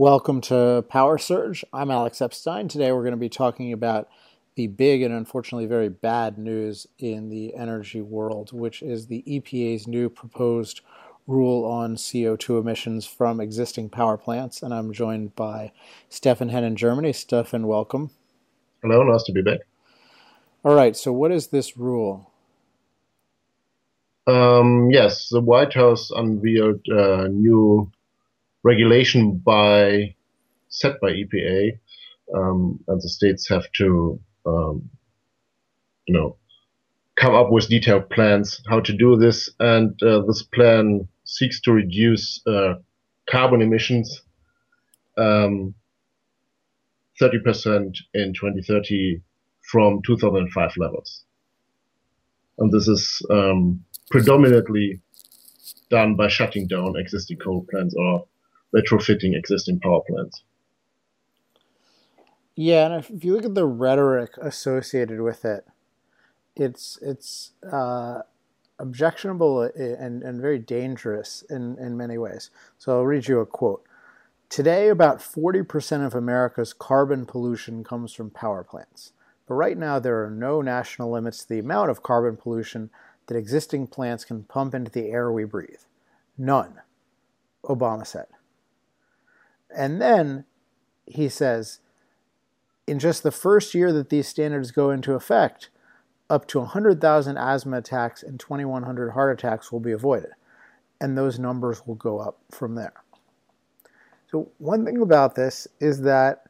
Welcome to Power Surge. I'm Alex Epstein. Today we're going to be talking about the big and unfortunately very bad news in the energy world, which is the EPA's new proposed rule on CO2 emissions from existing power plants. And I'm joined by Stefan Henn in Germany. Stefan, welcome. Hello, nice to be back. All right, so what is this rule? Um, yes, the White House unveiled a new regulation by set by EPA, um, and the states have to, um, you know, come up with detailed plans how to do this. And uh, this plan seeks to reduce uh, carbon emissions um, 30% in 2030 from 2005 levels. And this is um, predominantly done by shutting down existing coal plants or retrofitting existing power plants. Yeah, and if you look at the rhetoric associated with it, it's it's uh, objectionable and, and very dangerous in, in many ways. So I'll read you a quote. Today, about 40% of America's carbon pollution comes from power plants. But right now, there are no national limits to the amount of carbon pollution that existing plants can pump into the air we breathe. None, Obama said. And then he says, in just the first year that these standards go into effect, up to 100,000 asthma attacks and 2,100 heart attacks will be avoided. And those numbers will go up from there. So, one thing about this is that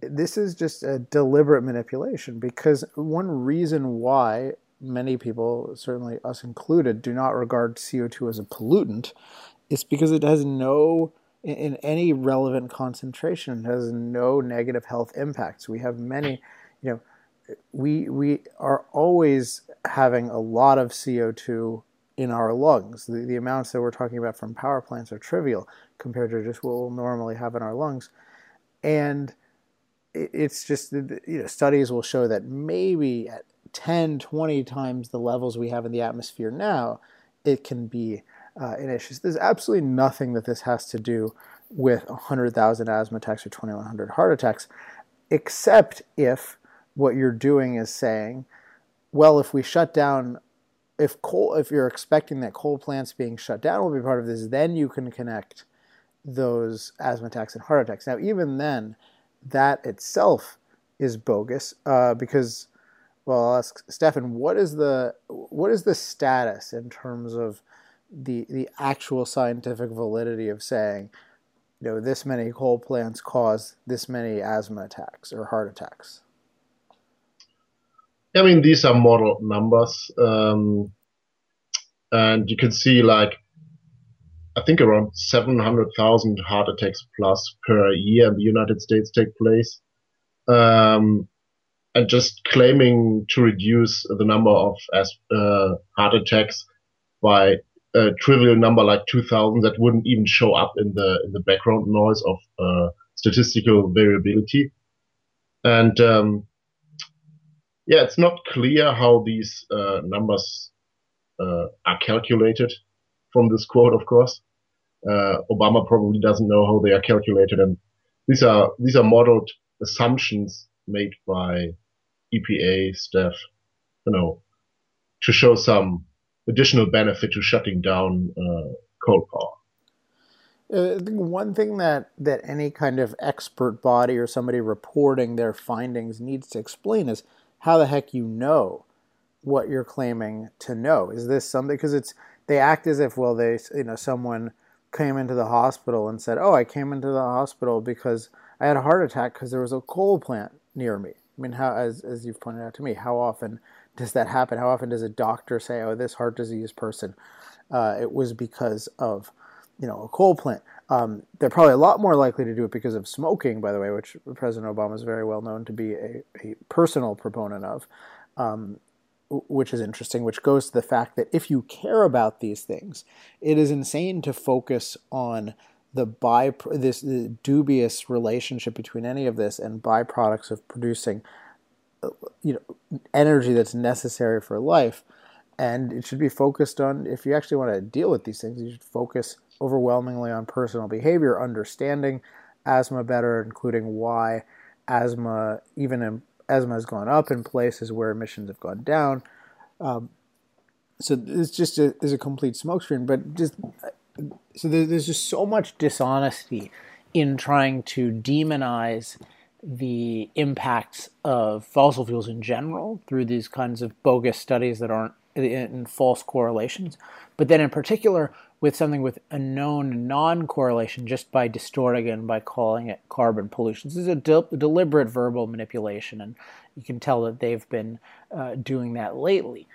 this is just a deliberate manipulation because one reason why many people, certainly us included, do not regard CO2 as a pollutant is because it has no in any relevant concentration has no negative health impacts. We have many, you know, we we are always having a lot of CO2 in our lungs. The, the amounts that we're talking about from power plants are trivial compared to just what we'll normally have in our lungs. And it's just, you know, studies will show that maybe at 10, 20 times the levels we have in the atmosphere now, it can be uh, in issues. There's absolutely nothing that this has to do with 100,000 asthma attacks or 2,100 heart attacks, except if what you're doing is saying, well, if we shut down, if coal, if you're expecting that coal plants being shut down will be part of this, then you can connect those asthma attacks and heart attacks. Now, even then, that itself is bogus uh, because, well, I'll ask Stefan, what is the what is the status in terms of the the actual scientific validity of saying, you know, this many coal plants cause this many asthma attacks or heart attacks? I mean, these are model numbers, um, and you can see like I think around 700,000 heart attacks plus per year in the United States take place. Um, and just claiming to reduce the number of uh, heart attacks by a trivial number like 2000 that wouldn't even show up in the in the background noise of uh, statistical variability. And um, yeah it's not clear how these uh, numbers uh, are calculated from this quote of course. Uh, obama probably doesn't know how they are calculated. And these are these are modeled assumptions made by epa staff you know to show some additional benefit to shutting down uh, coal power. Uh, one thing that, that any kind of expert body or somebody reporting their findings needs to explain is how the heck you know what you're claiming to know. Is this something because it's they act as if well they you know someone came into the hospital and said oh I came into the hospital because I had a heart attack because there was a coal plant near me. I mean how as as you've pointed out to me how often does that happen? How often does a doctor say, "Oh, this heart disease person, uh, it was because of, you know, a coal plant"? Um, they're probably a lot more likely to do it because of smoking, by the way, which President Obama is very well known to be a, a personal proponent of, um, which is interesting. Which goes to the fact that if you care about these things, it is insane to focus on the by this the dubious relationship between any of this and byproducts of producing you know energy that's necessary for life and it should be focused on if you actually want to deal with these things you should focus overwhelmingly on personal behavior understanding asthma better, including why asthma, even in, asthma has gone up in places where emissions have gone down. Um, so it's just a, is a complete smokescreen. But just so there's just so much dishonesty in trying to demonize the impacts of fossil fuels in general through these kinds of bogus studies that aren't in false correlations, but then in particular with something with a known non-correlation just by distorting it and by calling it carbon pollution. This is a de- deliberate verbal manipulation, and you can tell that they've been uh, doing that lately.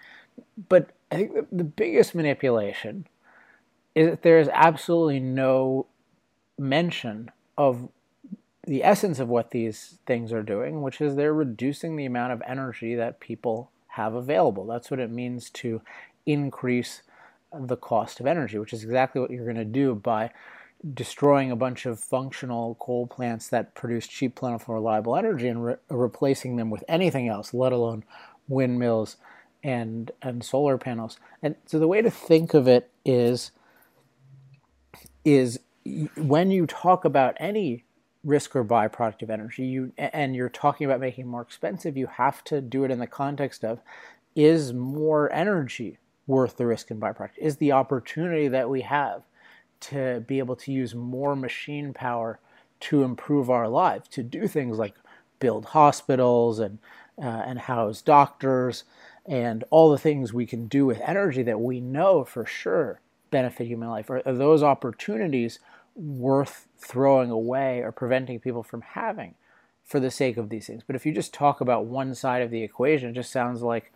But I think the, the biggest manipulation is that there is absolutely no mention of the essence of what these things are doing, which is they're reducing the amount of energy that people have available. That's what it means to increase the cost of energy, which is exactly what you're going to do by destroying a bunch of functional coal plants that produce cheap, plentiful, reliable energy and re- replacing them with anything else, let alone windmills and and solar panels. And so the way to think of it is is when you talk about any risk or byproduct of energy. You and you're talking about making more expensive. You have to do it in the context of is more energy worth the risk and byproduct? Is the opportunity that we have to be able to use more machine power to improve our lives to do things like build hospitals and uh, and house doctors and all the things we can do with energy that we know for sure benefit human life? Are, are those opportunities worth throwing away or preventing people from having for the sake of these things. But if you just talk about one side of the equation, it just sounds like,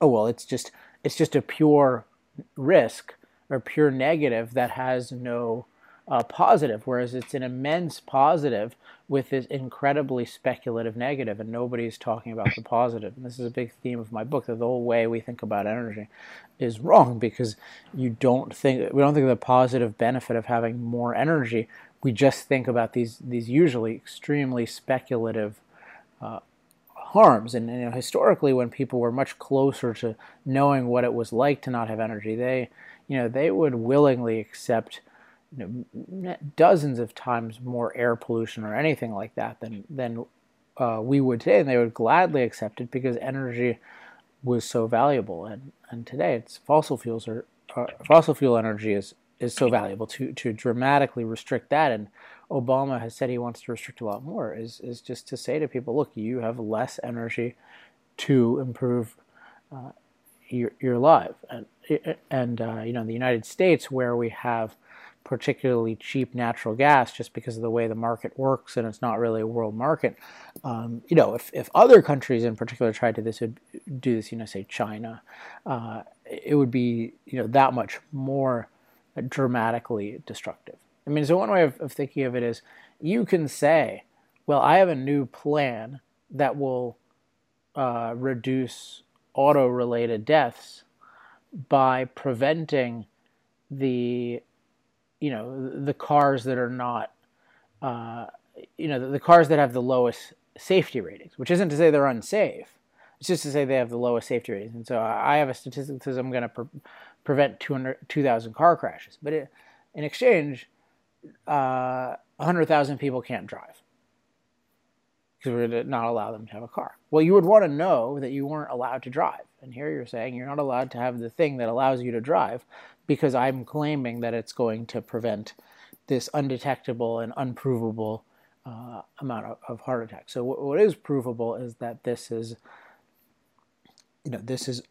oh well, it's just it's just a pure risk or pure negative that has no uh, positive, whereas it's an immense positive with this incredibly speculative negative, and nobody's talking about the positive. And this is a big theme of my book that the whole way we think about energy is wrong because you don't think we don't think of the positive benefit of having more energy. We just think about these these usually extremely speculative uh, harms. And you know, historically, when people were much closer to knowing what it was like to not have energy, they you know they would willingly accept you know, dozens of times more air pollution or anything like that than than uh, we would today, and they would gladly accept it because energy was so valuable. And and today, it's fossil fuels are uh, fossil fuel energy is is so valuable to to dramatically restrict that. And Obama has said he wants to restrict a lot more. Is is just to say to people, look, you have less energy to improve. Uh, your, your life and and uh, you know the United States where we have particularly cheap natural gas just because of the way the market works and it's not really a world market. Um, you know, if, if other countries in particular tried to this would do this, you know, say China, uh, it would be you know that much more dramatically destructive. I mean, so one way of, of thinking of it is you can say, well, I have a new plan that will uh, reduce auto-related deaths by preventing the you know the cars that are not uh, you know the, the, cars that have the lowest safety ratings which isn't to say they're unsafe. It's just to say they have the lowest safety ratings. And so i have a statistic that says i'm going to pre- prevent 200 2000 car crashes. But it, in exchange uh, 100000 people can't drive because we're going to not allow them to have a car. Well you would want to know that you weren't allowed to drive. And here you're saying you're not allowed to have the thing that allows you to drive because I'm claiming that it's going to prevent this undetectable and unprovable uh, amount of, of, heart attacks. So what, what is provable is that this is, you know, this is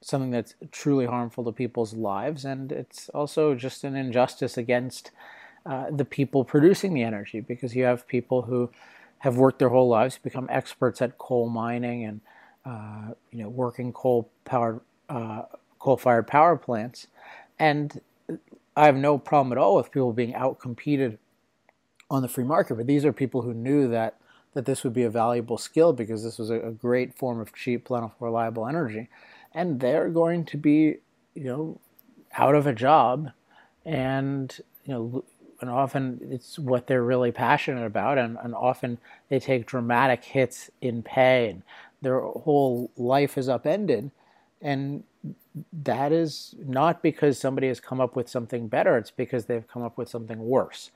something that's truly harmful to people's lives, and it's also just an injustice against uh, the people producing the energy because you have people who have worked their whole lives become experts at coal mining and uh, you know working coal powered uh, coal-fired power plants, and I have no problem at all with people being outcompeted on the free market. But these are people who knew that that this would be a valuable skill because this was a, a great form of cheap, plentiful, reliable energy, and they're going to be, you know, out of a job, and you know, and often it's what they're really passionate about, and, and often they take dramatic hits in pay, their whole life is upended, and that is not because somebody has come up with something better, it's because they've come up with something worse.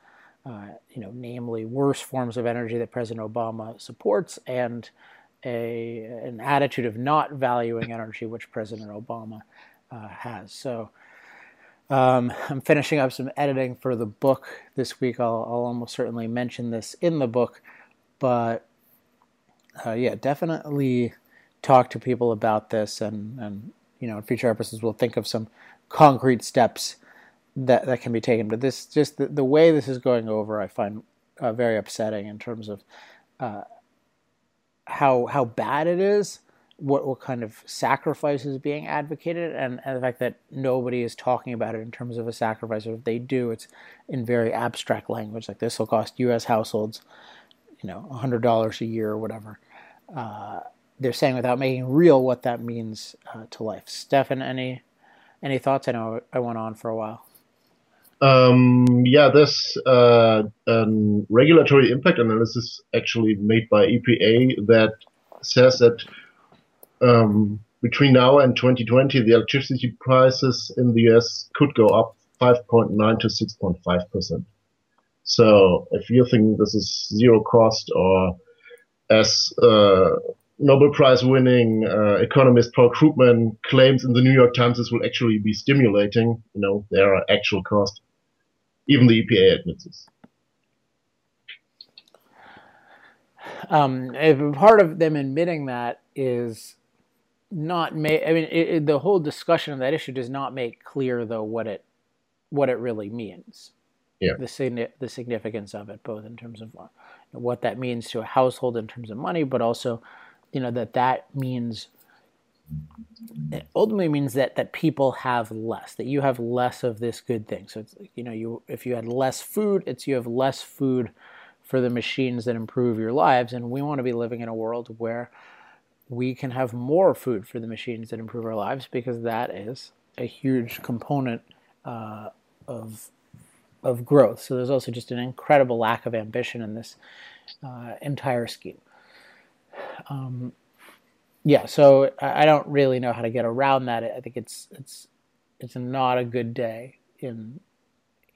uh, you know, namely worse forms of energy that President Obama supports and a an attitude of not valuing energy, which President Obama uh, has. So. Um, I'm finishing up some editing for the book this week. I'll, I'll almost certainly mention this in the book, but uh, yeah, definitely talk to people about this, and and you know, in future episodes we'll think of some concrete steps that that can be taken. But this just the, the way this is going over, I find uh, very upsetting in terms of uh, how how bad it is, what what kind of sacrifice is being advocated, and, and the fact that nobody is talking about it in terms of a sacrifice, or if they do, it's in very abstract language, like this will cost U.S. households, you know, hundred dollars a year or whatever. Uh, they're saying without making real what that means uh, to life. Stefan, any any thoughts? I know I went on for a while. Um, yeah, this uh, um, regulatory impact analysis actually made by EPA that says that um, between now and 2020, the electricity prices in the US could go up 5.9 to 6.5 percent. So if you think this is zero cost or as uh, Nobel Prize winning uh, economist Paul Krugman claims in the New York Times this will actually be stimulating. You know, there are actual costs. Even the EPA admits this. Um, part of them admitting that is not make. I mean, it, it, the whole discussion of that issue does not make clear though what it what it really means. Yeah. The the significance of it, both in terms of uh, what that means to a household in terms of money, but also you know that that means it ultimately means that that people have less that you have less of this good thing so it's you know you if you had less food it's you have less food for the machines that improve your lives and we want to be living in a world where we can have more food for the machines that improve our lives because that is a huge component uh, of of growth so there's also just an incredible lack of ambition in this uh, entire scheme um, yeah, so I don't really know how to get around that. I think it's it's it's not a good day in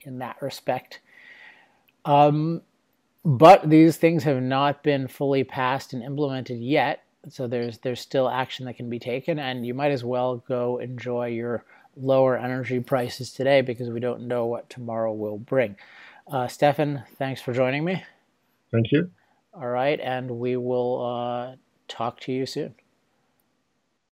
in that respect. Um, but these things have not been fully passed and implemented yet, so there's there's still action that can be taken, and you might as well go enjoy your lower energy prices today because we don't know what tomorrow will bring. Uh, Stefan, thanks for joining me. Thank you. All right, and we will uh, talk to you soon.